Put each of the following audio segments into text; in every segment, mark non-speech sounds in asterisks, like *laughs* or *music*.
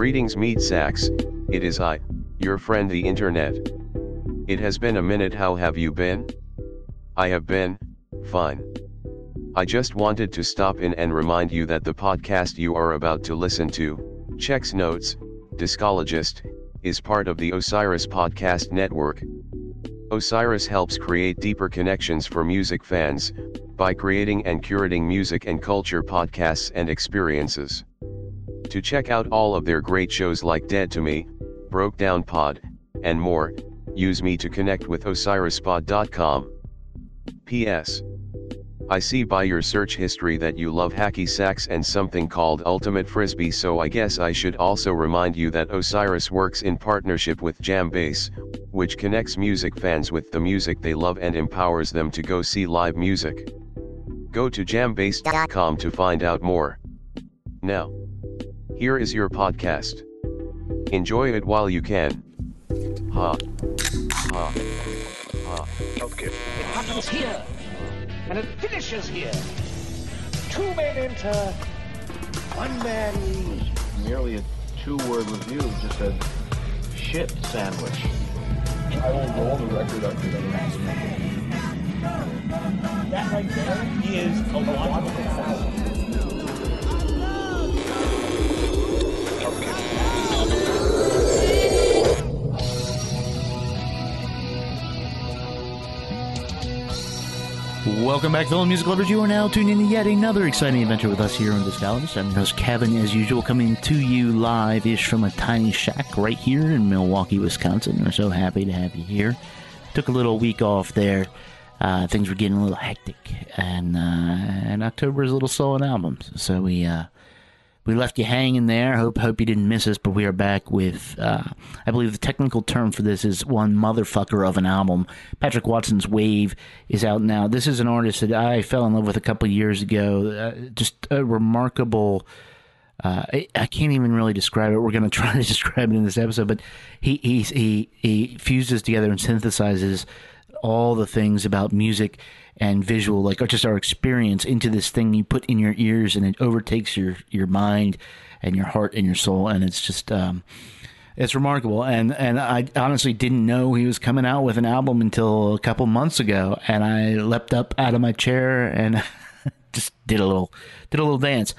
Greetings Meat Sacks, it is I, your friend the internet. It has been a minute how have you been? I have been, fine. I just wanted to stop in and remind you that the podcast you are about to listen to, Checks Notes, Discologist, is part of the Osiris Podcast Network. Osiris helps create deeper connections for music fans, by creating and curating music and culture podcasts and experiences. To check out all of their great shows like Dead to Me, Broke Down Pod, and more, use me to connect with osirispod.com. P.S. I see by your search history that you love hacky sacks and something called Ultimate Frisbee so I guess I should also remind you that Osiris works in partnership with Jambase, which connects music fans with the music they love and empowers them to go see live music. Go to jambase.com to find out more. Now, here is your podcast. Enjoy it while you can. Ha. Ha. Ha. Okay. It happens here, and it finishes here. Two men enter, one man leaves. Merely a two-word review just said, shit sandwich. I will roll the record up to the last That right there is a logical Welcome back, fellow music lovers. You are now tuned in to yet another exciting adventure with us here on Discologist. I'm your host, Kevin, as usual, coming to you live-ish from a tiny shack right here in Milwaukee, Wisconsin. We're so happy to have you here. Took a little week off there. Uh, things were getting a little hectic, and uh, and October is a little slow on albums, so we uh, we left you hanging there. Hope hope you didn't miss us, but we are back with uh, I believe the technical term for this is one motherfucker of an album. Patrick Watson's Wave is out now. This is an artist that I fell in love with a couple years ago. Uh, just a remarkable. Uh, I, I can't even really describe it. We're going *laughs* to try to describe it in this episode, but he he he he fuses together and synthesizes all the things about music and visual, like just our experience, into this thing you put in your ears, and it overtakes your your mind and your heart and your soul, and it's just. Um, it's remarkable, and and I honestly didn't know he was coming out with an album until a couple months ago, and I leapt up out of my chair and *laughs* just did a little did a little dance.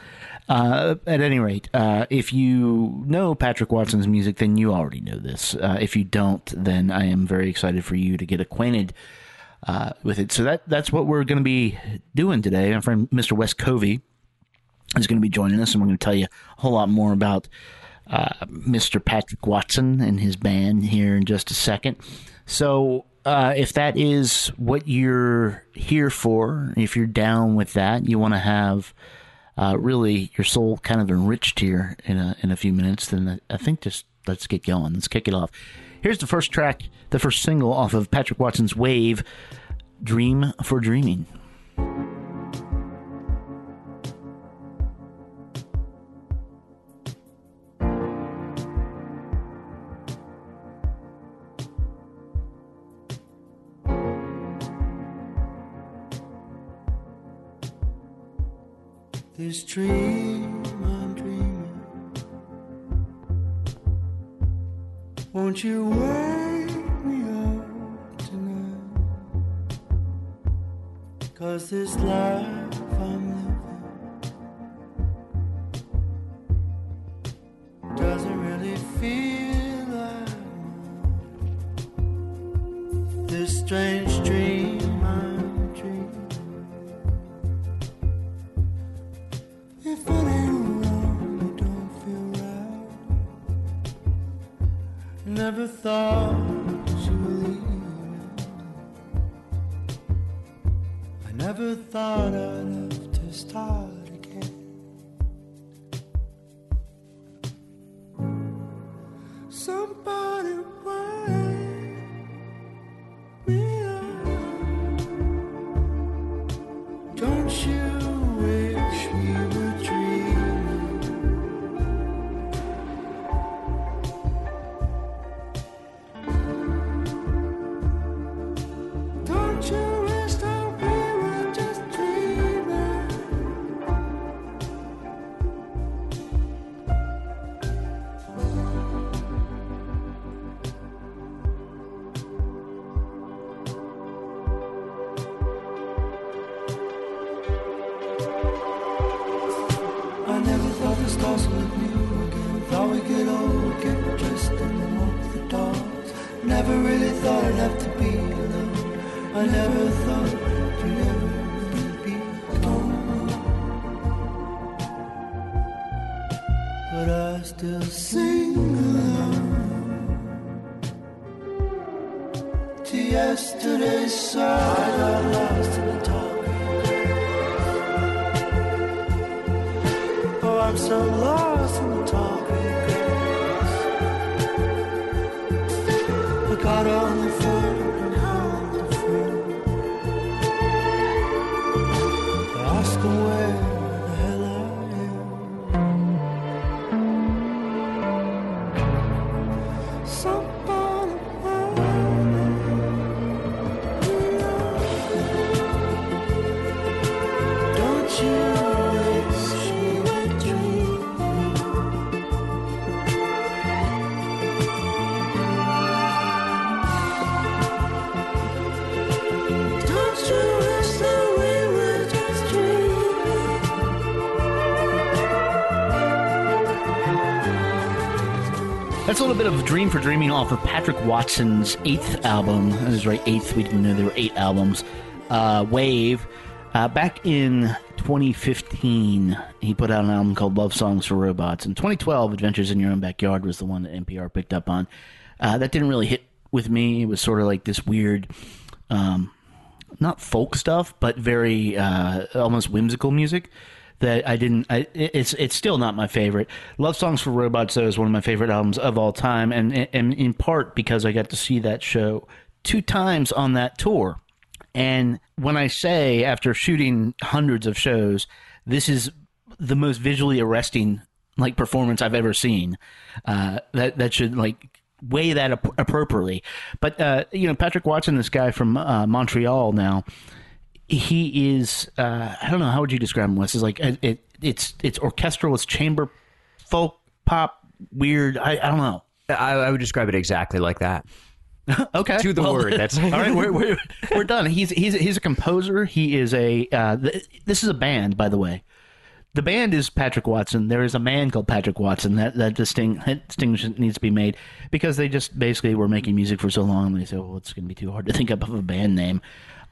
Uh, at any rate, uh, if you know Patrick Watson's music, then you already know this. Uh, if you don't, then I am very excited for you to get acquainted uh, with it. So that that's what we're going to be doing today. My friend Mr. Wes Covey is going to be joining us, and we're going to tell you a whole lot more about uh, Mr. Patrick Watson and his band here in just a second. So uh, if that is what you're here for, if you're down with that, you want to have uh, really your soul kind of enriched here in a in a few minutes, then I think just let's get going. Let's kick it off. Here's the first track, the first single off of Patrick Watson's Wave, "Dream for Dreaming." This dream Won't you wake me up tonight? Cause this life I'm living doesn't really feel like. This strange Never thought you would leave. I never thought I'd have to start so off of Patrick Watson's eighth album. That is right, eighth. We didn't know there were eight albums. Uh, Wave. Uh, back in 2015, he put out an album called Love Songs for Robots. In 2012, Adventures in Your Own Backyard was the one that NPR picked up on. Uh, that didn't really hit with me. It was sort of like this weird, um, not folk stuff, but very uh, almost whimsical music that I didn't. I, it's it's still not my favorite. Love Songs for Robots though is one of my favorite albums of all time, and and in part because I got to see that show two times on that tour. And when I say after shooting hundreds of shows, this is the most visually arresting like performance I've ever seen. Uh, that that should like weigh that ap- appropriately. But uh, you know, Patrick Watson, this guy from uh, Montreal now, he is uh, I don't know how would you describe him Wes is like it, it it's it's orchestral it's chamber folk pop weird I, I don't know I, I would describe it exactly like that. *laughs* okay To the word, that's- *laughs* all right we're, we're, *laughs* we're done he's he's he's a composer he is a uh, th- this is a band by the way the band is Patrick Watson. There is a man called Patrick Watson. That that distinct that distinction needs to be made because they just basically were making music for so long. They said, "Well, it's going to be too hard to think up of a band name."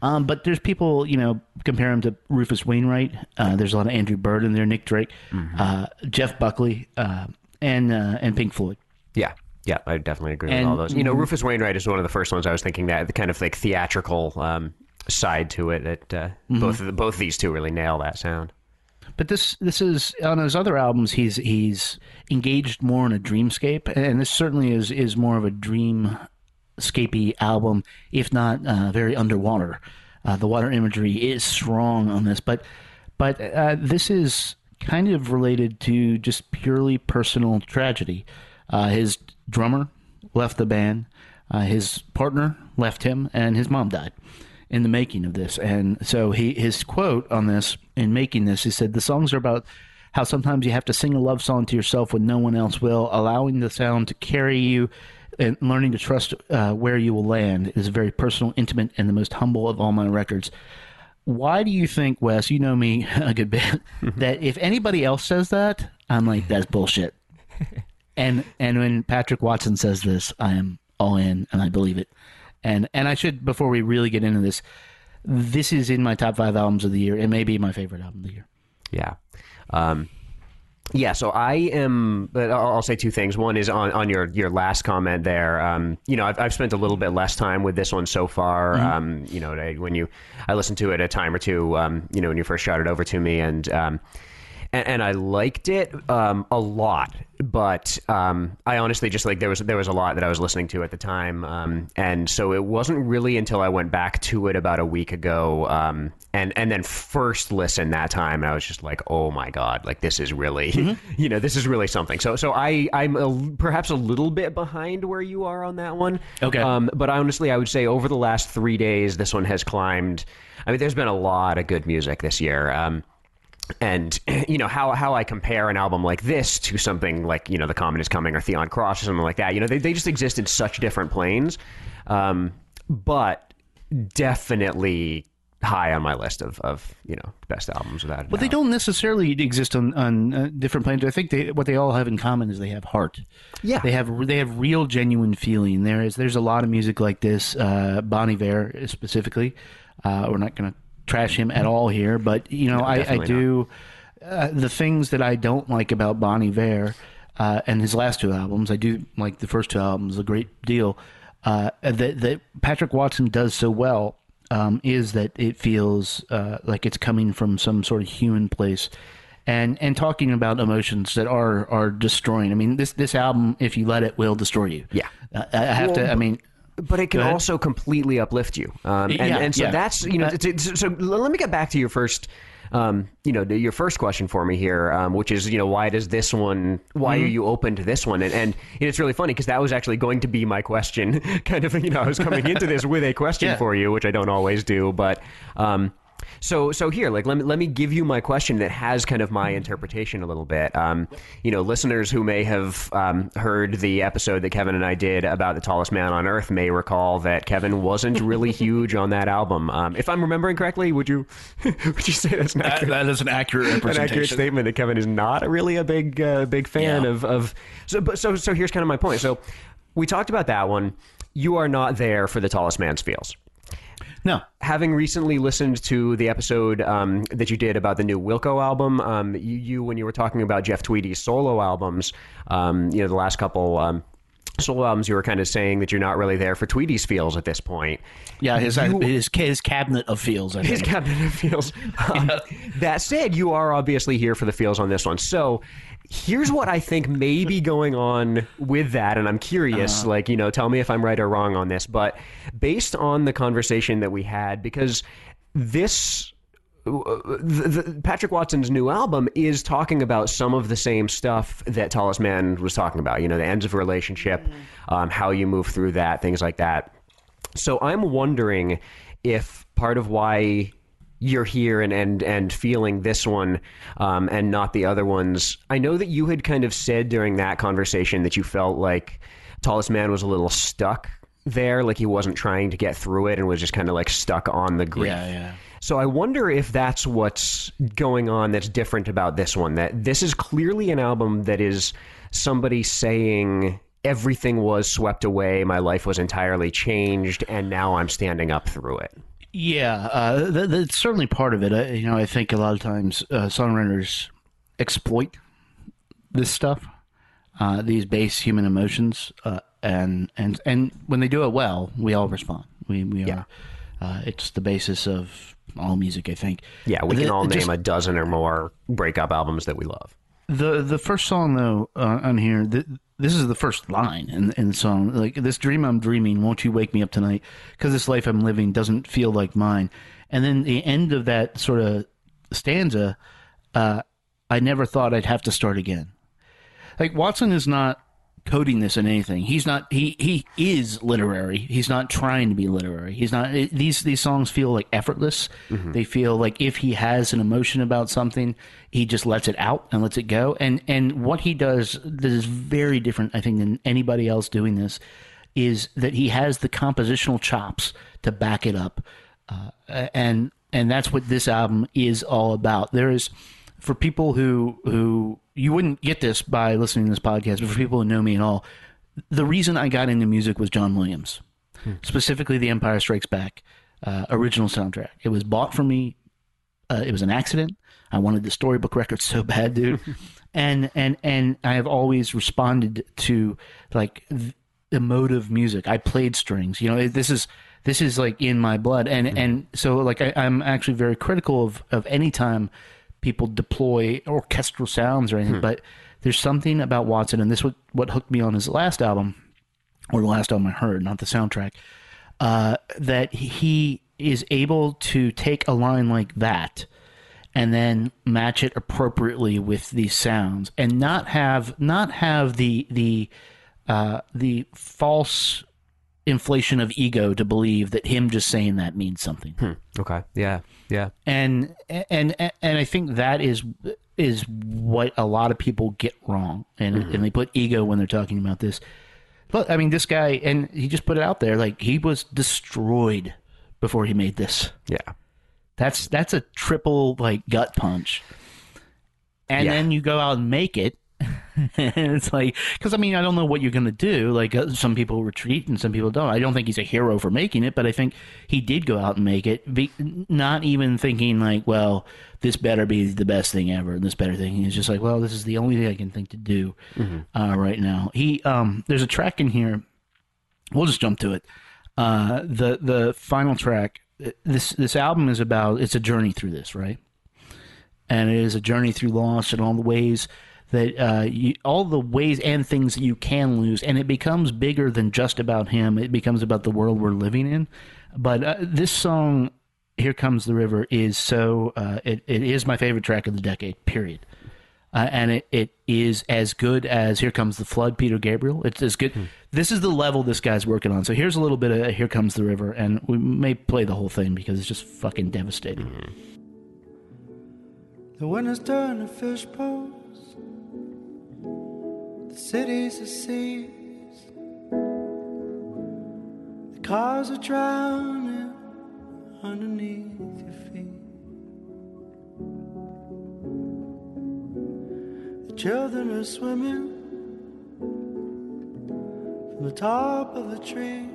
Um, but there's people, you know, compare him to Rufus Wainwright. Uh, there's a lot of Andrew Bird in there, Nick Drake, uh, Jeff Buckley, uh, and uh, and Pink Floyd. Yeah. Yeah, I definitely agree And- with all those. You know, Rufus Wainwright is one of the first ones I was thinking that the kind of like theatrical um, side to it that uh, both of the, both these two really nail that sound. But this this is on his other albums. He's he's engaged more in a dreamscape, and this certainly is is more of a dreamscapey album, if not uh, very underwater. Uh, the water imagery is strong on this, but but uh, this is kind of related to just purely personal tragedy. Uh, his drummer left the band, uh, his partner left him, and his mom died in the making of this. And so he his quote on this in making this, he said, "The songs are about how sometimes you have to sing a love song to yourself when no one else will, allowing the sound to carry you." And learning to trust uh, where you will land is very personal, intimate, and the most humble of all my records. Why do you think, Wes? You know me *laughs* a good bit. *laughs* that if anybody else says that, I'm like, that's bullshit. *laughs* and and when Patrick Watson says this, I am all in, and I believe it. And and I should before we really get into this, this is in my top five albums of the year. It may be my favorite album of the year. Yeah. Um, yeah, so I am. But I'll say two things. One is on, on your your last comment there. Um, you know, I've, I've spent a little bit less time with this one so far. Um, you know, I- when you I listened to it a time or two. Um, you know, when you first shot it over to me, and um, and, and I liked it um, a lot. But um, I honestly just like there was there was a lot that I was listening to at the time, um, and so it wasn't really until I went back to it about a week ago, um, and and then first listen that time, and I was just like, oh my god, like this is really, *laughs* you know, this is really something. So so I I'm a, perhaps a little bit behind where you are on that one. Okay. Um, but honestly, I would say over the last three days, this one has climbed. I mean, there's been a lot of good music this year. Um, and *clears throat* you know how how I compare an album like this to something like you know the Comet is Coming or Theon Cross or something like that. You know they they just exist in such different planes, um, but definitely high on my list of, of you know best albums without. But they don't necessarily exist on on uh, different planes. I think they what they all have in common is they have heart. Yeah. they have they have real genuine feeling. There is there's a lot of music like this. Uh, Bon Iver specifically. Uh, we're not going to trash him at all here, but you know I, I do uh, the things that I don't like about Bon Iver uh, and his last two albums. I do like the first two albums a great deal. Uh, that that Patrick Watson does so well um, is that it feels uh, like it's coming from some sort of human place, and and talking about emotions that are are destroying. I mean, this this album, if you let it, will destroy you. Yeah. Uh, I I have to. I mean, but it can also completely uplift you. Um, and, Yeah, and so yeah. that's you know. Uh, it's- it's- so let me get back to your first. Um, you know, your first question for me here, um, which is, you know, why does this one? Why Mm-hmm. are you open to this one? And, and it's really funny because that was actually going to be my question. *laughs* kind of, you know, I was coming into this with a question Yeah. for you, which I don't always do, but. Um, so, so here, like, let me let me give you my question that has kind of my interpretation a little bit. Um, you know, listeners who may have um, heard the episode that Kevin and I did about the tallest man on earth may recall that Kevin wasn't really *laughs* huge on that album. Um, if I'm remembering correctly, would you *laughs* would you say that's an that, accurate, that is an accurate *laughs* an accurate statement that Kevin is not really a big uh, big fan Yeah. of of so but so so here's kind of my point. So we talked about that one. You are not there for the tallest man's feels No, having recently listened to the episode um, that you did about the new Wilco album, um, you, you when you were talking about Jeff Tweedy's solo albums, um, you know the last couple um, solo albums, you were kind of saying that you're not really there for Tweedy's feels at this point. yeah, his You- his his cabinet of feels. I His think. cabinet of feels. *laughs* Um, That said, you are obviously here for the feels on this one. So here's what I think may be going on with that, and I'm curious. Uh-huh. Like, you know, tell me if I'm right or wrong on this. But based on the conversation that we had, because this. Uh, the, the, Patrick Watson's new album is talking about some of the same stuff that Tallest Man was talking about. You know, the ends of a relationship, mm-hmm. um, how you move through that, things like that. So I'm wondering if part of why you're here and and and feeling this one um, and not the other ones. I know that you had kind of said during that conversation that you felt like Tallest Man was a little stuck there, like he wasn't trying to get through it and was just kind of like stuck on the grief. Yeah, yeah. So I wonder if that's what's going on that's different about this one. That this is clearly an album that is somebody saying everything was swept away, my life was entirely changed, and now I'm standing up through it. Yeah, uh, that, that's certainly part of it. I, you know, I think a lot of times uh, songwriters exploit this stuff, uh, these base human emotions, uh, and and and when they do it well, we all respond. We we Yeah. are. Uh, it's the basis of all music, I think. Yeah, we can all name just- a dozen or more breakup albums that we love. the the first song though uh, on here th- this is the first line in, in the song. Like this dream i'm dreaming won't you wake me up tonight? Because this life i'm living doesn't feel like mine. And then the end of that sort of stanza uh, i never thought i'd have to start again. Like watson is not coding this in anything. He's not he he is literary. He's not trying to be literary. He's not it, these these songs feel like effortless. They feel like if he has an emotion about something he just lets it out and lets it go. And and what he does that is very different i think than anybody else doing this is that he has the compositional chops to back it up. Uh, and and that's what this album is all about. There is for people who who you wouldn't get this by listening to this podcast, but for people who know me at all, the reason I got into music was John Williams, specifically The Empire Strikes Back uh, original soundtrack. It was bought for me. Uh, it was an accident. I wanted the storybook record so bad, dude. *laughs* and and and I have always responded to like th- emotive music. I played strings. You know, this is this is like in my blood. And and so like I, I'm actually very critical of of any time people deploy orchestral sounds or anything. But there's something about Watson, and this was what hooked me on his last album, or the last album I heard, not the soundtrack. Uh, that he is able to take a line like that and then match it appropriately with these sounds and not have not have the the uh, the false inflation of ego to believe that him just saying that means something hmm. Okay. Yeah. Yeah. and and and I think that is is what a lot of people get wrong, and mm-hmm. and they put ego when they're talking about this. But I mean, this guy, and he just put it out there like he was destroyed before he made this. Yeah. That's that's a triple like gut punch. And Yeah. then you go out and make it. And *laughs* it's like because I mean I don't know what you're gonna do. Like uh, some people retreat and some people don't. I don't think he's a hero for making it, but I think he did go out and make it. Be, not even thinking like, well, this better be the best thing ever. And this better thing. He's just like, well, this is the only thing I can think to do uh, right now. He um, there's a track in here. We'll just jump to it. Uh, the the final track. This this album is about. It's a journey through this, right? and it is a journey through loss and all the ways that uh, you, all the ways and things that you can lose, and it becomes bigger than just about him. It becomes about the world we're living in. But uh, this song, "Here Comes the River," is so uh, it, it is my favorite track of the decade. Period. Uh, and it, it is as good as "Here Comes the Flood," Peter Gabriel. It's as good. This is the level this guy's working on. So here's a little bit of "Here Comes the River," and we may play the whole thing because it's just fucking devastating. The winter's turn to fish bowls. The cities are seas. The cars are drowning underneath your feet. The children are swimming from the top of the trees.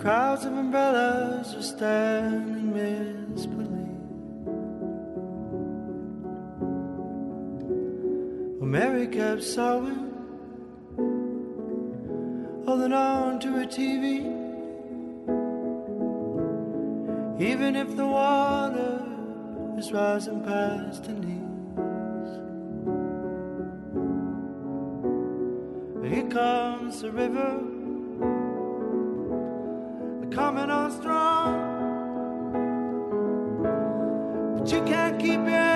Crowds of umbrellas are standing in Mary kept sewing, holding on to her TV. Even if the water is rising past her knees. Here comes the river coming on strong. But you can't keep your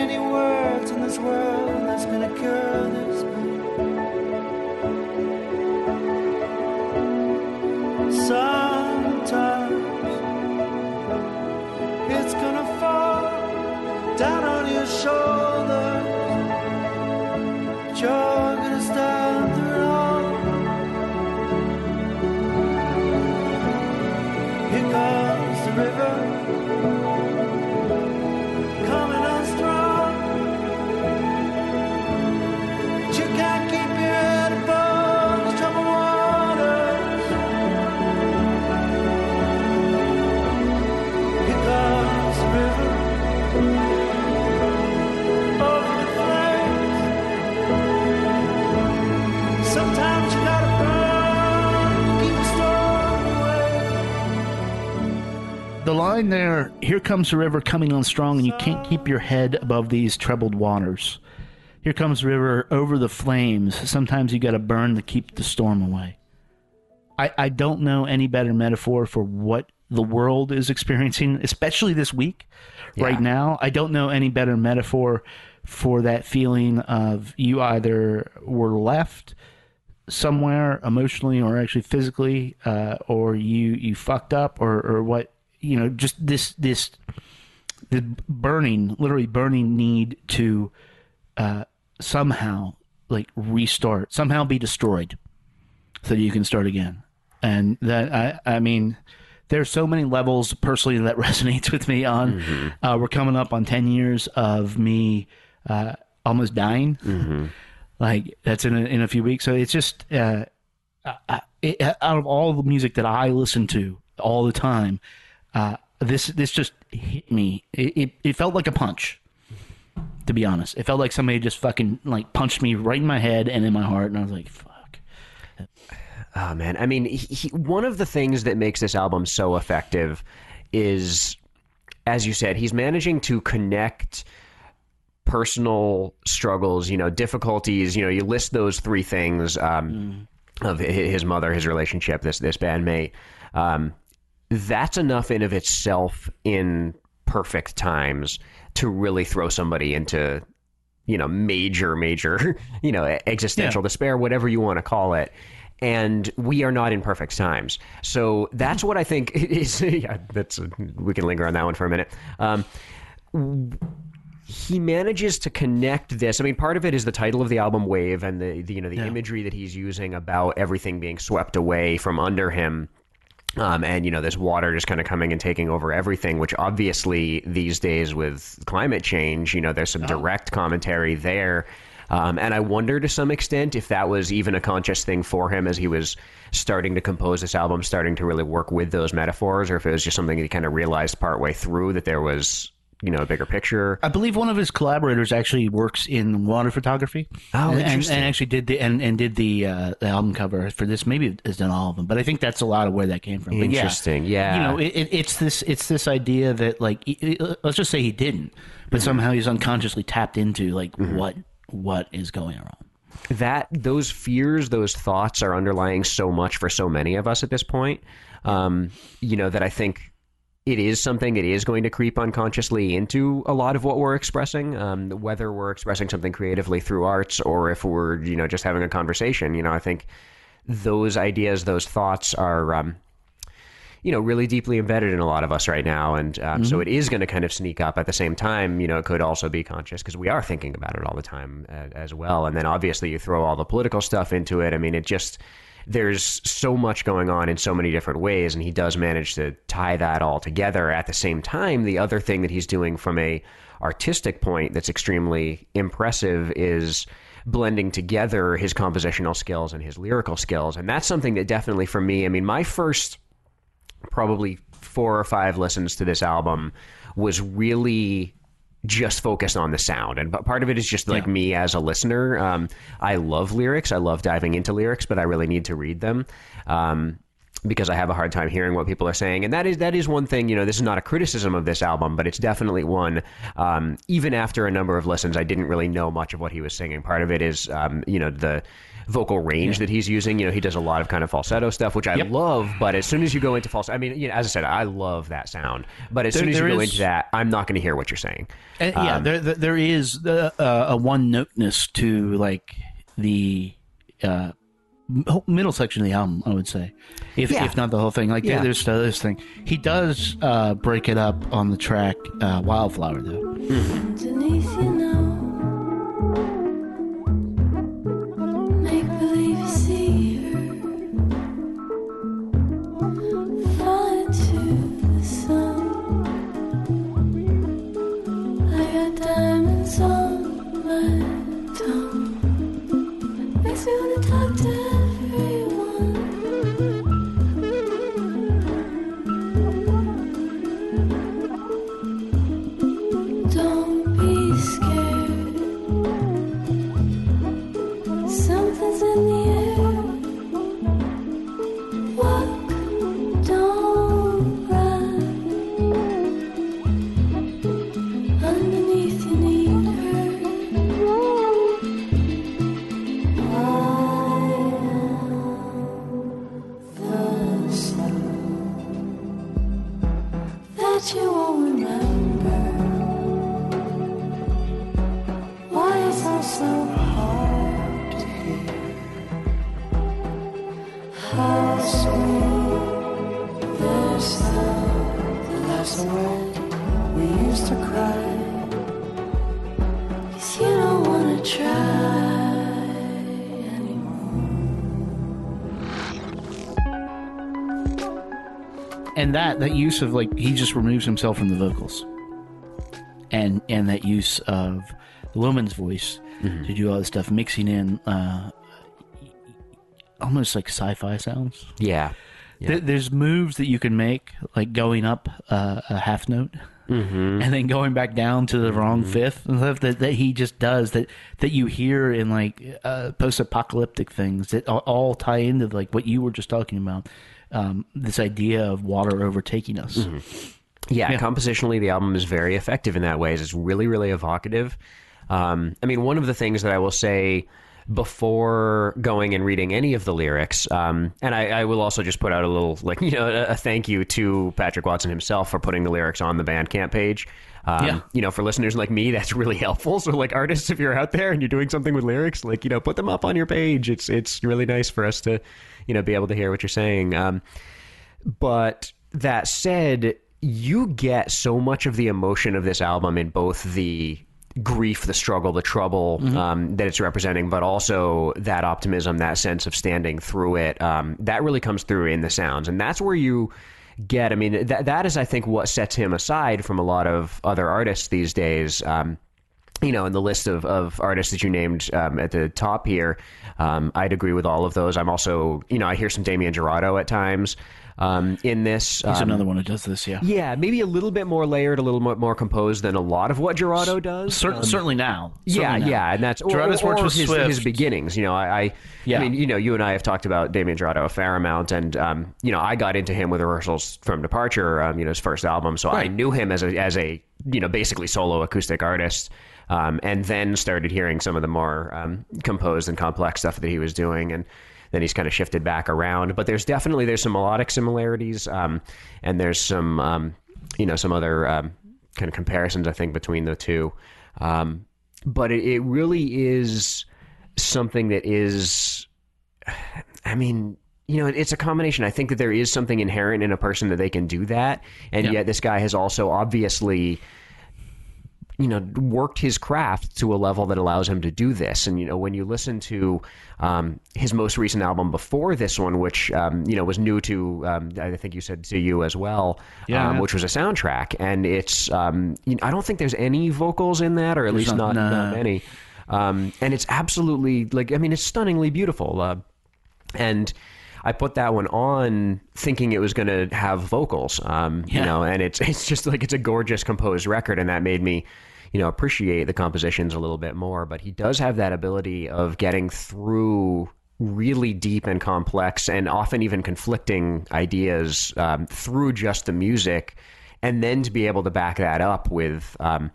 Any words in this world that's gonna cure line there here comes the river coming on strong and you can't keep your head above these troubled waters. Here comes the river over the flames. Sometimes you got to burn to keep the storm away. I, I don't know any better metaphor for what the world is experiencing especially this week right now. I don't know any better metaphor for that feeling of you either were left somewhere emotionally or actually physically uh, or you you fucked up or or what you know just this this the burning literally burning need to uh, somehow like restart somehow be destroyed so that you can start again and that I, I mean, there's so many levels personally that *laughs* resonates with me. On Mm-hmm. uh, we're coming up on ten years of me uh, almost dying. Mm-hmm. Like that's in a, in a few weeks. So it's just uh, I, it, out of all the music that I listen to all the time, uh, this this just hit me. It, it it felt like a punch. To be honest, it felt like somebody just fucking like punched me right in my head and in my heart, and I was like, "Fuck." Oh man, I mean, he, he, one of the things that makes this album so effective is, as you said, he's managing to connect personal struggles, you know, difficulties. You know, you list those three things um, of his mother, his relationship, this this bandmate. Um, that's enough in of itself in perfect times to really throw somebody into you know major major *laughs* you know existential Yeah. despair whatever you want to call it and we are not in perfect times so that's what i think *laughs* is yeah that's we can linger on that one for a minute um, he manages to connect this. I mean, part of it is the title of the album, "Wave," and the, the you know the imagery that he's using about everything being swept away from under him. Um, and you know this water just kind of coming and taking over everything, which obviously these days with climate change, you know, there's some direct commentary there. Um, and I wonder to some extent if that was even a conscious thing for him as he was starting to compose this album, starting to really work with those metaphors, or if it was just something that he kind of realized partway through that there was, you know, a bigger picture. I believe one of his collaborators actually works in water photography. Oh, and, interesting. And actually did the and, and did the uh, the album cover for this. Maybe has done all of them, but I think that's a lot of where that came from. But yeah, Interesting, yeah. You know, it, it, it's this it's this idea that like let's just say he didn't, but Mm-hmm. somehow he's unconsciously tapped into like what what is going on. that those fears, those thoughts are underlying so much for so many of us at this point. Um, you know that I think it is something that is going to creep unconsciously into a lot of what we're expressing. Um, whether we're expressing something creatively through arts or if we're you know just having a conversation. You know, I think those ideas, those thoughts are. Um, you know, really deeply embedded in a lot of us right now, and um, so it is going to kind of sneak up. At the same time, you know, it could also be conscious because we are thinking about it all the time uh, as well. And then obviously, you throw all the political stuff into it. I mean, it just there's so much going on in so many different ways, and he does manage to tie that all together. At the same time, the other thing that he's doing from a artistic point that's extremely impressive is blending together his compositional skills and his lyrical skills, and that's something that definitely for me. I mean, my first probably four or five listens to this album was really just focused on the sound and but part of it is just like me as a listener um, i love lyrics i love diving into lyrics but i really need to read them um, because I have a hard time hearing what people are saying, and that is that is one thing. You know, this is not a criticism of this album, but it's definitely one. Um, even after a number of listens, I didn't really know much of what he was singing. Part of it is, um, you know, the vocal range that he's using. You know, he does a lot of kind of falsetto stuff, which I love. But as soon as you go into falsetto, I mean, you know, as I said, I love that sound. But as There- soon as you go is- into that, I'm not going to hear what you're saying. And, yeah, there, there there is uh, uh, a one noteness to like the uh, middle section of the album. I would say, if Yeah. if not the whole thing. Like Yeah. there's this thing. He does uh, break it up on the track uh, "Wildflower" though. Underneath to everyone. That use of like he just removes himself from the vocals, and and that use of the woman's voice to do all this stuff, mixing in uh, almost like sci-fi sounds. Yeah. Th- there's moves that you can make, like going up uh, a half note. Mm-hmm. And then going back down to the wrong fifth and stuff that, that he just does that that you hear in like uh, post-apocalyptic things that all, all tie into like what you were just talking about um, this idea of water overtaking us. Mm-hmm. Yeah, Yeah. compositionally, the album is very effective in that way. It's really, really evocative. Um, I mean, one of the things that I will say before going and reading any of the lyrics, um, and I, I will also just put out a little, like, *laughs* you know, a, a thank you to Patrick Watson himself for putting the lyrics on the Bandcamp page. Um, Yeah. You know, for listeners like me, that's really *laughs* helpful. So, like, artists, if you're out there and you're doing something with lyrics, like, you know, put them up on your page. It's it's really nice for us to, you know, be able to hear what you're saying. Um, but that said, you get so much of the emotion of this album in both the grief, the struggle, the trouble um, that it's representing, but also that optimism, that sense of standing through it. Um, that really comes through in the sounds, and that's where you get. I mean, that that is, I think, what sets him aside from a lot of other artists these days. Um, you know, in the list of, of artists that you named um, at the top here, um, I'd agree with all of those. I'm also, you know, I hear some Damien Jurado at times um, in this. He's Um, another one who does this, yeah. yeah, maybe a little bit more layered, a little more, more composed than a lot of what Jurado does. Cer- certainly now. Yeah, now. yeah, and that's or, Jurado's or worked with his, Swift. his beginnings. You know, I, I, Yeah. I mean, you know, you and I have talked about Damien Jurado a fair amount, and um, you know, I got into him with rehearsals from Departure, um, you know, his first album, so I knew him as a as a you know basically solo acoustic artist, um, and then started hearing some of the more um, composed and complex stuff that he was doing, and then he's kind of shifted back around. But there's definitely there's some melodic similarities, um, and there's some um, you know some other um, kind of comparisons I think between the two. Um, but it, it really is something that is, I mean. You know, it's a combination. I think that there is something inherent in a person that they can do that, and Yeah. yet this guy has also obviously you know worked his craft to a level that allows him to do this. And you know when you listen to um, his most recent album before this one which um, you know was new to um, i think you said to you as well Yeah, um, which was a soundtrack. And it's um, you know, i don't think there's any vocals in that or at least not- not, not many. Um, and it's absolutely like i mean it's stunningly beautiful uh, and I put that one on thinking it was going to have vocals, um, you know, and it's *laughs* it's just like it's a gorgeous composed record, and that made me, you know, appreciate the compositions a little bit more. But he does have that ability of getting through really deep and complex, and often even conflicting ideas um, through just the music, and then to be able to back that up with. Um,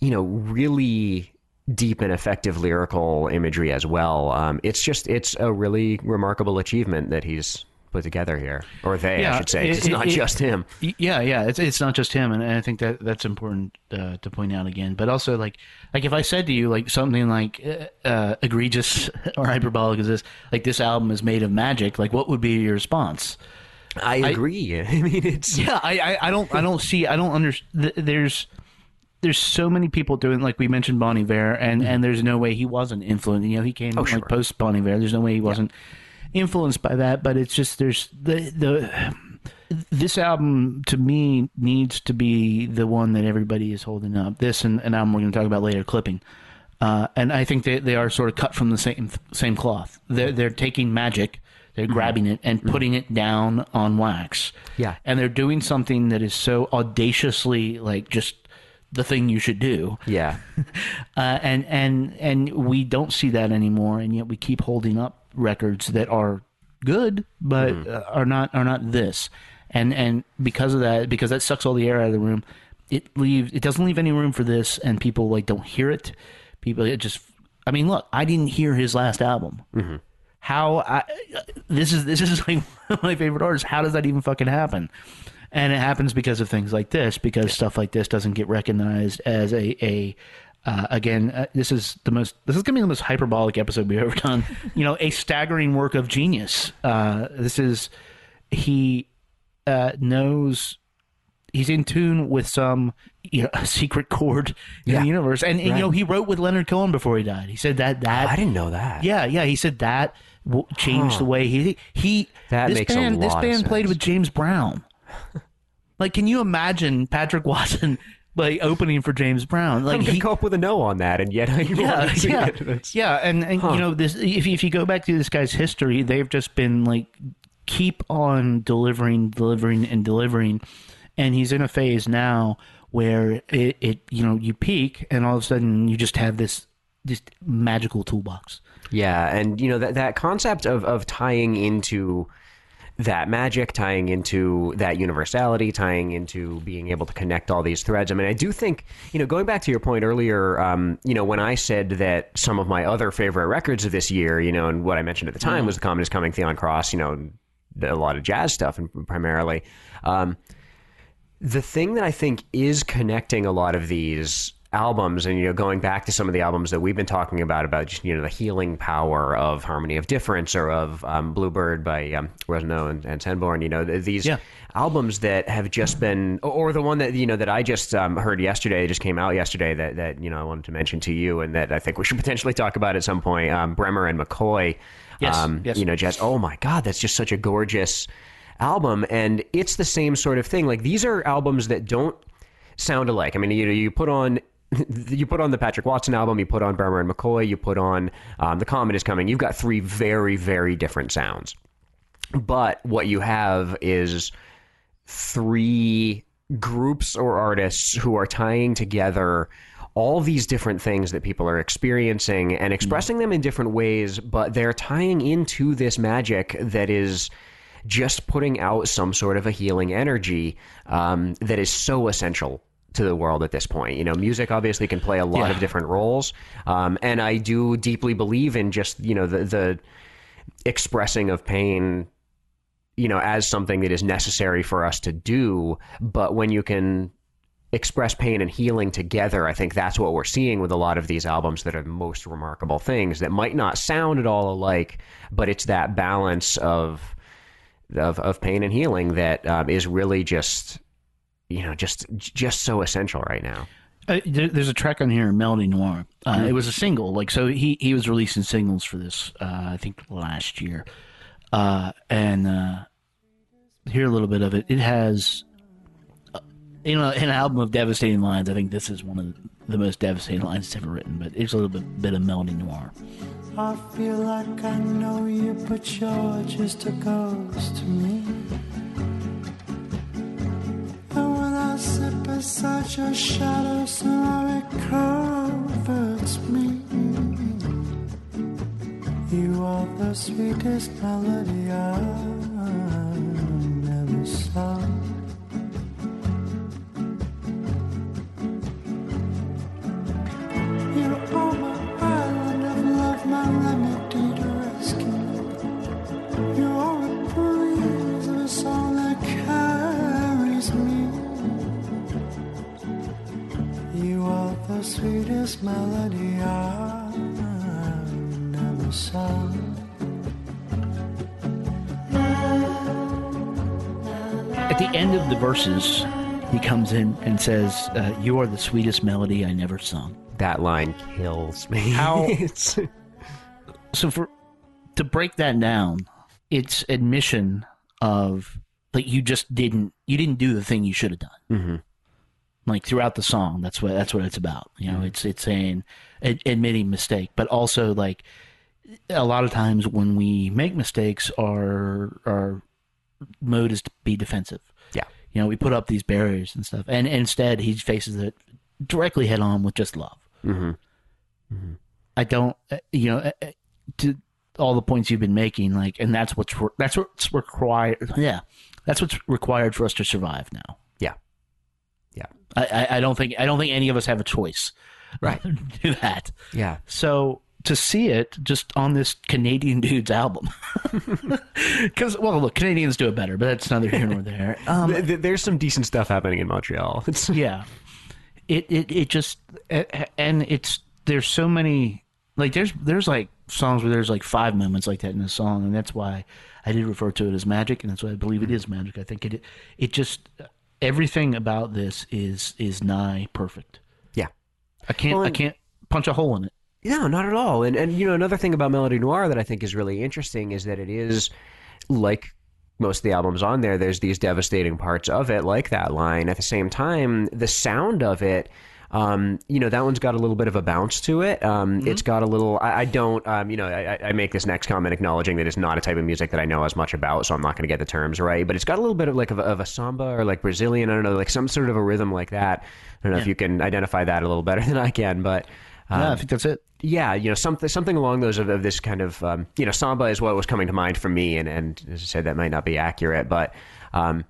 you know, really deep and effective lyrical imagery as well. Um, it's just, it's a really remarkable achievement that he's put together here, or they, I should say. it- it's not it- just him. Yeah, yeah, it's it's not just him, and I think that that's important uh, to point out again. But also, like, like if I said to you like something like uh, uh, egregious *laughs* or hyperbolic as this, like this album is made of magic, like what would be your response? I agree. *laughs* I, mean, it's Yeah, I, I, I don't I don't see I don't understand. There's there's so many people doing like we mentioned Bon Iver, and and there's no way he wasn't influenced. You know, he came Mm-hmm. Oh, sure. like post Bon Iver. There's no way he wasn't influenced by that. But it's just there's the the this album to me needs to be the one that everybody is holding up. This and an album we're going to talk about later, clipping. Uh, and I think they, they are sort of cut from the same same cloth. They're they're taking magic, they're grabbing it and putting it down on wax. Yeah. and they're doing something that is so audaciously like just the thing you should do. yeah. *laughs* Uh, and and and we don't see that anymore, and yet we keep holding up records that are good, but mm-hmm. uh, are not are not this. And and because of that, because that sucks all the air out of the room, it leaves it doesn't leave any room for this, and people like don't hear it. People it just. I mean, look, I didn't hear his last album. Mm-hmm. How I, uh, this is this is like one of my favorite artists. How does that even fucking happen? And it happens because of things like this, because stuff like this doesn't get recognized as a a. Uh, again, uh, this is the most. This is gonna be the most hyperbolic episode we've ever done. *laughs* You know, a staggering work of genius. Uh, this is he uh, knows he's in tune with some you know *laughs* secret chord in Yeah. the universe, and, and you know he wrote with Leonard Cohen before he died. He said that that I didn't know that. yeah, yeah. He said that w- changed the way he he. That this makes a band, This lot of band played with James Brown. *laughs* Like, can you imagine Patrick Watson like opening for James Brown? Like he, come up with a no on that, and yet I yeah, want to see yeah. Yeah, and, and Huh. you know this. If you- if you go back to this guy's history, they've just been like keep on delivering, delivering, and delivering, and he's in a phase now where it, it you know you peak, and all of a sudden you just have this this magical toolbox. Yeah, and you know that that concept of of tying into that magic, tying into that universality, tying into being able to connect all these threads. I mean, I do think you know going back to your point earlier. Um, you know, when I said that some of my other favorite records of this year, you know, and what I mentioned at the time was the Comet is Coming, Theon Cross. You know, a lot of jazz stuff, and primarily. Um, the thing that I think is connecting a lot of these albums and you know going back to some of the albums that we've been talking about about just you know the healing power of harmony of difference or of um, bluebird by um, Rosno and, and Sanborn you know th- these Yeah. albums that have just been or- or the one that you know that I just um, heard yesterday just came out yesterday that that you know I wanted to mention to you and that I think we should *laughs* potentially talk about at some point um, Bremer and McCoy. Yes, um, yes. you know just oh my god that's just such a gorgeous album. And it's the same sort of thing. Like these are albums that don't sound alike. I mean you know you put on *laughs* you put on the Patrick Watson album, you put on Bremer and McCoy, you put on um, The Comet is Coming. You've got three very, very different sounds. But what you have is three groups or artists who are tying together all these different things that people are experiencing and expressing them in different ways, but they're tying into this magic that is just putting out some sort of a healing energy um, that is so essential to the world at this point. You know, music obviously can play a lot Yeah. of different roles, um, and I do deeply believe in just you know the the expressing of pain you know as something that is necessary for us to do but when you can express pain and healing together i think that's what we're seeing with a lot of these albums that are the most remarkable things that might not sound at all alike but it's that balance of of, of pain and healing that um, is really just you know just just so essential right now Uh, there, there's a track on here, Melody Noir. Uh, It was a single, like so. He he was releasing singles for this, uh, I think last year, uh, and uh, hear a little bit of it. It has, uh, you know, an album of devastating lines. I think this is one of the most devastating lines it's ever written. But it's a little bit bit of Melody Noir. I feel like I know you, but you're just a ghost to me. Beside your shadow, somehow it comforts me. You are the sweetest melody I've ever sung. Sweetest melody I've never sung. At the end of the verses, he comes in and says, uh, "You are the sweetest melody I never sung." that line kills me How- It's- *laughs* *laughs* so for to break that down, it's admission of like you just didn't you didn't do the thing you should have done. Mhm. Like throughout the song, that's what that's what it's about. You know, it's it's saying ad- admitting mistake, but also like a lot of times when we make mistakes, our our mode is to be defensive. Yeah. you know, we put up these barriers and stuff, and instead he faces it directly head on with just love. Mm-hmm. I don't, uh, you know, uh, uh, to all the points you've been making, like, and that's what's that's what's required. Yeah, that's what's required for us to survive now. I, I, don't think I don't think any of us have a choice. Right. *laughs* to do that. yeah So to see it just on this Canadian *laughs* dude's album, *laughs* because well, look, Canadians do it better, but that's neither here nor there. Um, Th- th- there's some decent stuff happening in Montreal. It's, yeah it it, it just and it's there's so many like there's there's like songs where there's like five moments like that in a song and that's why i did refer to it as magic and that's why i believe it is magic i think it it just everything about this is is nigh perfect yeah. i can't Well, i can't punch a hole in it No, not at all. And and you know another thing about Melody Noir that I think is really interesting is that it is like most of the albums on there, there's these devastating parts of it, like that line. At the same time, the sound of it. Um, you know that one's got a little bit of a bounce to it. Um, It's got a little. I, I don't. Um, you know, I, I- make this next comment acknowledging that it's not a type of music that I know as much about, so I'm not going to get the terms right. But it's got a little bit of like of a, of a samba or like Brazilian. I don't know, like some sort of a rhythm like that. I don't know if you can identify that a little better *laughs* than I can, but yeah, I think that's it. yeah, you know, something something along those of, of this kind of um, you know, samba is what was coming to mind for me, and and as I said, that might not be accurate, but um,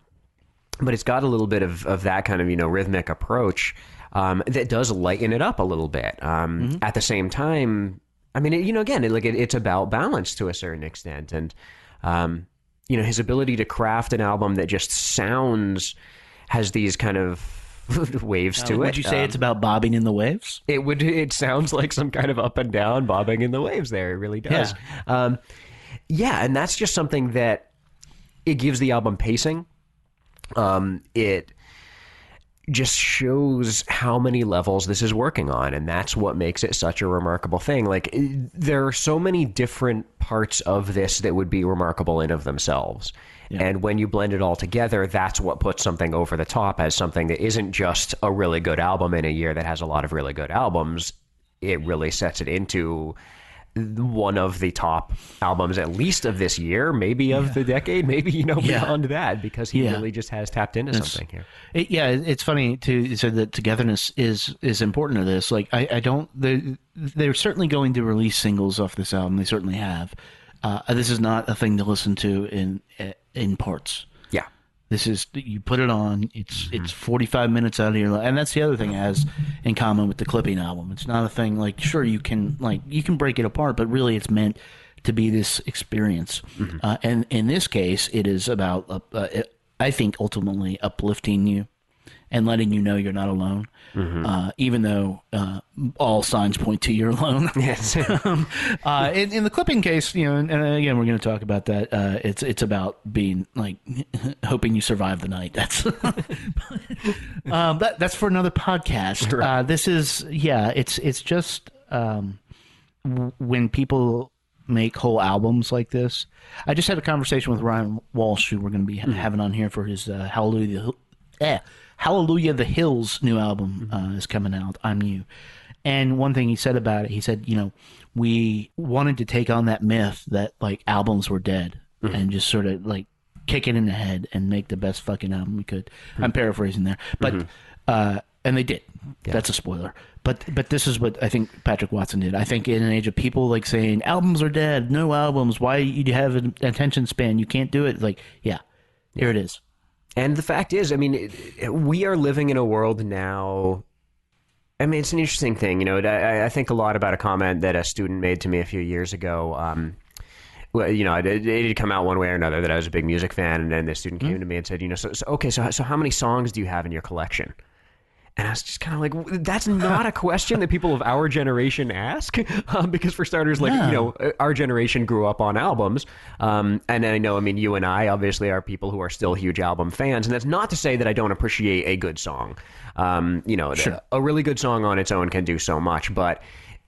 but it's got a little bit of, of that kind of you know rhythmic approach um, that does lighten it up a little bit. Um, At the same time, I mean, it, you know, again, it, like it, it's about balance to a certain extent, and um, you know, his ability to craft an album that just sounds has these kind of *laughs* waves to it. Would you say Um, it's about bobbing in the waves? it would. It sounds like some kind of up and down bobbing in the waves. There, it really does. Yeah, um, yeah and that's just something that it gives the album pacing. Um, it just shows how many levels this is working on, and that's what makes it such a remarkable thing. Like eh, there are so many different parts of this that would be remarkable in of themselves. And when you blend it all together, that's what puts something over the top as something that isn't just a really good album in a year that has a lot of really good albums. It really sets it into one of the top albums, at least of this year, maybe of the decade, maybe you know Yeah. beyond that, because he Yeah. really just has tapped into something here. It, yeah, it's funny to say that togetherness is is important to this. Like, I, I don't. They they're certainly going to release singles off this album. They certainly have. Uh, this is not a thing to listen to in in parts. This is you put it on. It's Mm-hmm. it's forty five minutes out of your life, and that's the other thing it has in common with the clipping album. It's not a thing like sure you can like you can break it apart, but really it's meant to be this experience. Mm-hmm. Uh, and in this case, it is about uh, uh, I think ultimately uplifting you and letting you know you're not alone, Mm-hmm. uh, even though uh, all signs point to you're alone. *laughs* Yes. *laughs* um, uh, in, in the clipping case, you know, and, and again, we're going to talk about that. Uh, it's it's about being like *laughs* hoping you survive the night. That's um, that, that's for another podcast. Uh, this is yeah, it's it's just um, w- when people make whole albums like this. I just had a conversation with Ryan Walsh, who we're going to be ha- having on here for his uh, Hallelujah, eh, Hallelujah, the Hills new album uh, is coming out. I'm you. And one thing he said about it, he said, you know, we wanted to take on that myth that like albums were dead and just sort of like kick it in the head and make the best fucking album we could. I'm paraphrasing there, but uh, and they did. That's a spoiler. But but this is what I think Patrick Watson did. I think in an age of people like saying albums are dead, no albums. Why you have an attention span? You can't do it. Like yeah, here it is. And the fact is, I mean, it- it- we are living in a world now. I mean, it's an interesting thing. You know, I, I think a lot about a comment that a student made to me a few years ago. Um, well, you know, it, it had come out one way or another that I was a big music fan, and then the student came to me and said, you know, so, so okay, so so how many songs do you have in your collection? And I was just kind of like, that's not a question that people of our generation ask, *laughs* um, because for starters, like you know, our generation grew up on albums, um, and I know, I mean, you and I obviously are people who are still huge album fans, and that's not to say that I don't appreciate a good song. Um, you know, the- a really good song on its own can do so much, but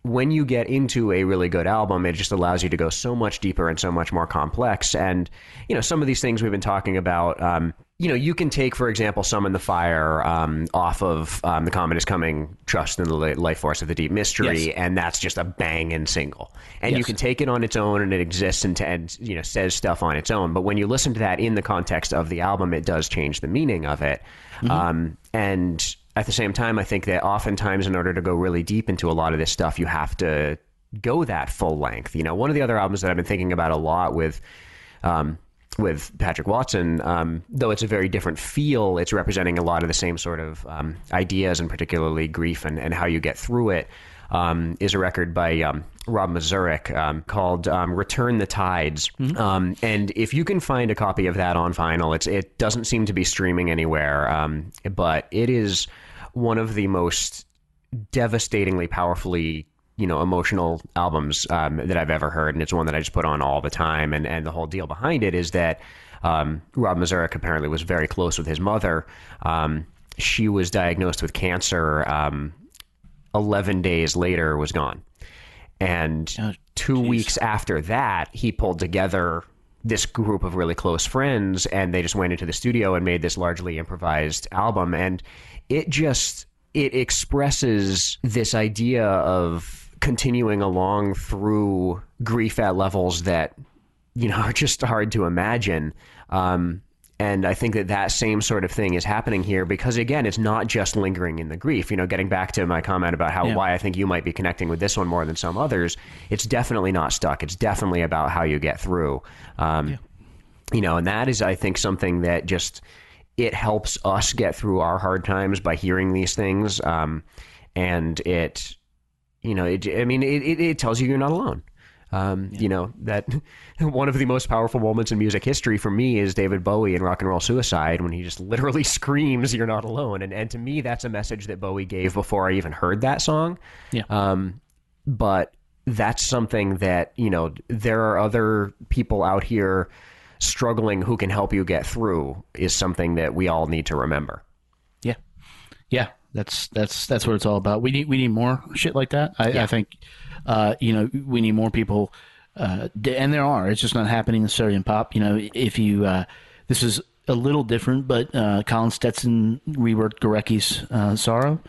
when you get into a really good album, it just allows you to go so much deeper and so much more complex. And you know, some of these things we've been talking about. Um, you know, you can take, for example, "Summon the Fire" um, off of um, "The Comet Is Coming," "Trust in the Life Force of the Deep Mystery," Yes. and that's just a banging single. And you can take it on its own, and it exists and, and you know says stuff on its own. But when you listen to that in the context of the album, it does change the meaning of it. Um, and at the same time, I think that oftentimes, in order to go really deep into a lot of this stuff, you have to go that full length. You know, one of the other albums that I've been thinking about a lot with. Um, with Patrick Watson, um, though it's a very different feel, it's representing a lot of the same sort of um, ideas, and particularly grief and, and how you get through it. Um, is a record by um, Rob Mazurek um, called um, "Return the Tides," um, and if you can find a copy of that on vinyl, it's it doesn't seem to be streaming anywhere, um, but it is one of the most devastatingly powerfully you know emotional albums um, that I've ever heard, and it's one that I just put on all the time. And and the whole deal behind it is that um, Rob Mazurek apparently was very close with his mother. Um, she was diagnosed with cancer. Um, Eleven days later, was gone, and Oh, two weeks after that, he pulled together this group of really close friends, and they just went into the studio and made this largely improvised album, and it just it expresses this idea of continuing along through grief at levels that you know *laughs* are just hard to imagine. Um, and I think that that same sort of thing is happening here because again, it's not just lingering in the grief. You know, getting back to my comment about how Yeah. why I think you might be connecting with this one more than some others, it's definitely not stuck. It's definitely about how you get through. Um, You know, and that is, I think, something that just it helps us get through our hard times by hearing these things, um, and it, you know, it, I mean, it, it, it tells you you're not alone. Um, You know that *laughs* one of the most powerful moments in music history for me is David Bowie in Rock and Roll Suicide when he just literally *laughs* screams, "You're not alone." And and to me, that's a message that Bowie gave before I even heard that song. Yeah. Um, but that's something that you know there are other people out here struggling who can help you get through is something that we all need to remember. Yeah, yeah. That's that's that's what it's all about. We need we need more shit like that. I, I think, uh, you know, we need more people, uh, and there are. It's just not happening necessarily in pop. You know, if you uh, this is a little different, but uh, Colin Stetson reworked Gorecki's uh, "Sorrow."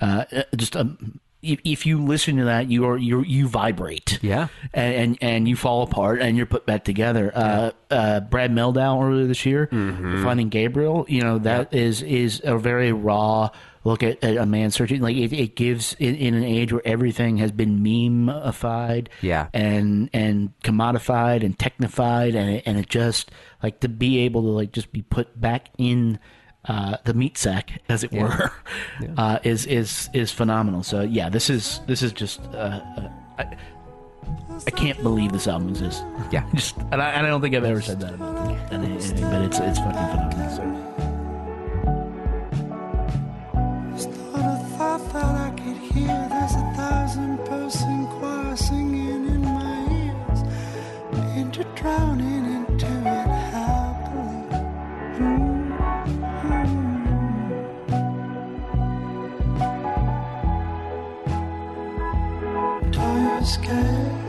Uh, just um, if, if you listen to that, you are you you vibrate. Yeah. and, and and you fall apart and you're put back together. Uh, uh, Brad Mehldau earlier this year, finding Gabriel. You know that is is a very raw look at, at a man searching. Like it, it gives in, in an age where everything has been memeified, Yeah. and and commodified and technified, and it, and it just like to be able to like just be put back in. Uh, the meat sack, as it were, *laughs* uh, is is is phenomenal. So yeah, this is this is just uh, uh, I, I can't believe this album exists. Yeah. *laughs* Just and I, and I don't think I've ever said that about any, anything, but it's it's fucking phenomenal. So. I thought I could hear there's a thousand person choir singing in my ears, into drowning into it happily. Mm-hmm. You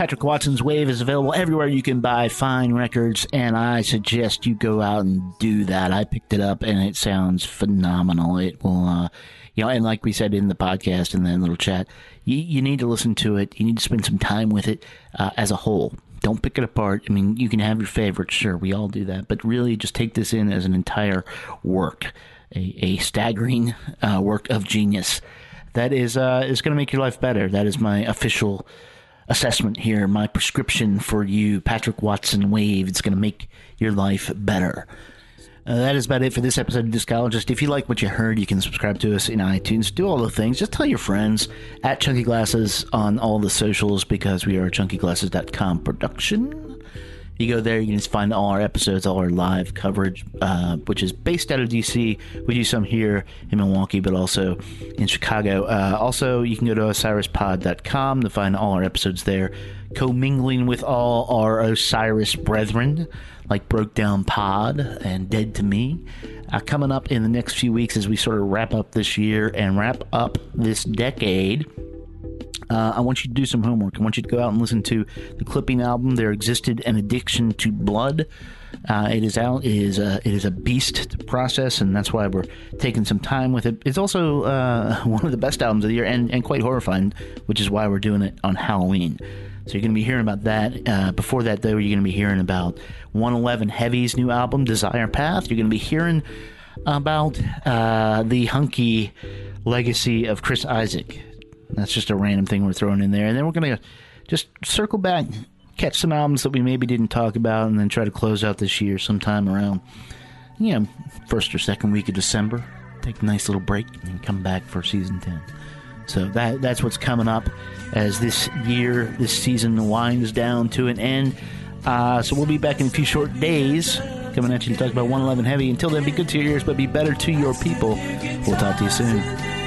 Patrick Watson's Wave is available everywhere you can buy fine records, and I suggest you go out and do that. I picked it up, and it sounds phenomenal. It will, uh, you know, and like we said in the podcast and then little chat, you, you need to listen to it. You need to spend some time with it uh, as a whole. Don't pick it apart. I mean, you can have your favorites, sure, we all do that, but really just take this in as an entire work, a, a staggering uh, work of genius. That is uh, is going to make your life better. That is my official assessment here, my prescription for you, Patrick Watson Wave. It's going to make your life better. Uh, that is about it for this episode of Discologist. If you like what you heard, you can subscribe to us in iTunes. Do all the things. Just tell your friends at Chunky Glasses on all the socials because we are chunkyglasses.com production. You go there, you can just find all our episodes, all our live coverage, uh, which is based out of DC. We do some here in Milwaukee, but also in Chicago. Uh, also, you can go to osirispod.com to find all our episodes there, commingling with all our Osiris brethren, like Broke Down Pod and Dead to Me. Uh, coming up in the next few weeks as we sort of wrap up this year and wrap up this decade uh, I want you to do some homework. I want you to go out and listen to the Clipping album. There existed an addiction to blood. Uh, it is out. It is a it is a beast to process, and that's why we're taking some time with it. It's also uh, *laughs* one of the best albums of the year, and, and quite horrifying, which is why we're doing it on Halloween. So you're going to be hearing about that. Uh, before that, though, you're going to be hearing about 111 Heavy's new album, Desire Path. You're going to be hearing about uh, the hunky legacy of Chris Isaak. That's just a random thing we're throwing in there. And then we're going to just circle back, catch some albums that we maybe didn't talk about, and then try to close out this year sometime around, you know, first or second week of December. Take a nice little break and come back for season 10. So that that's what's coming up as this year, this season winds down to an end. Uh, so we'll be back in a few short days coming at you to talk about 111 Heavy. Until then, be good to your ears, but be better to your people. We'll talk to you soon.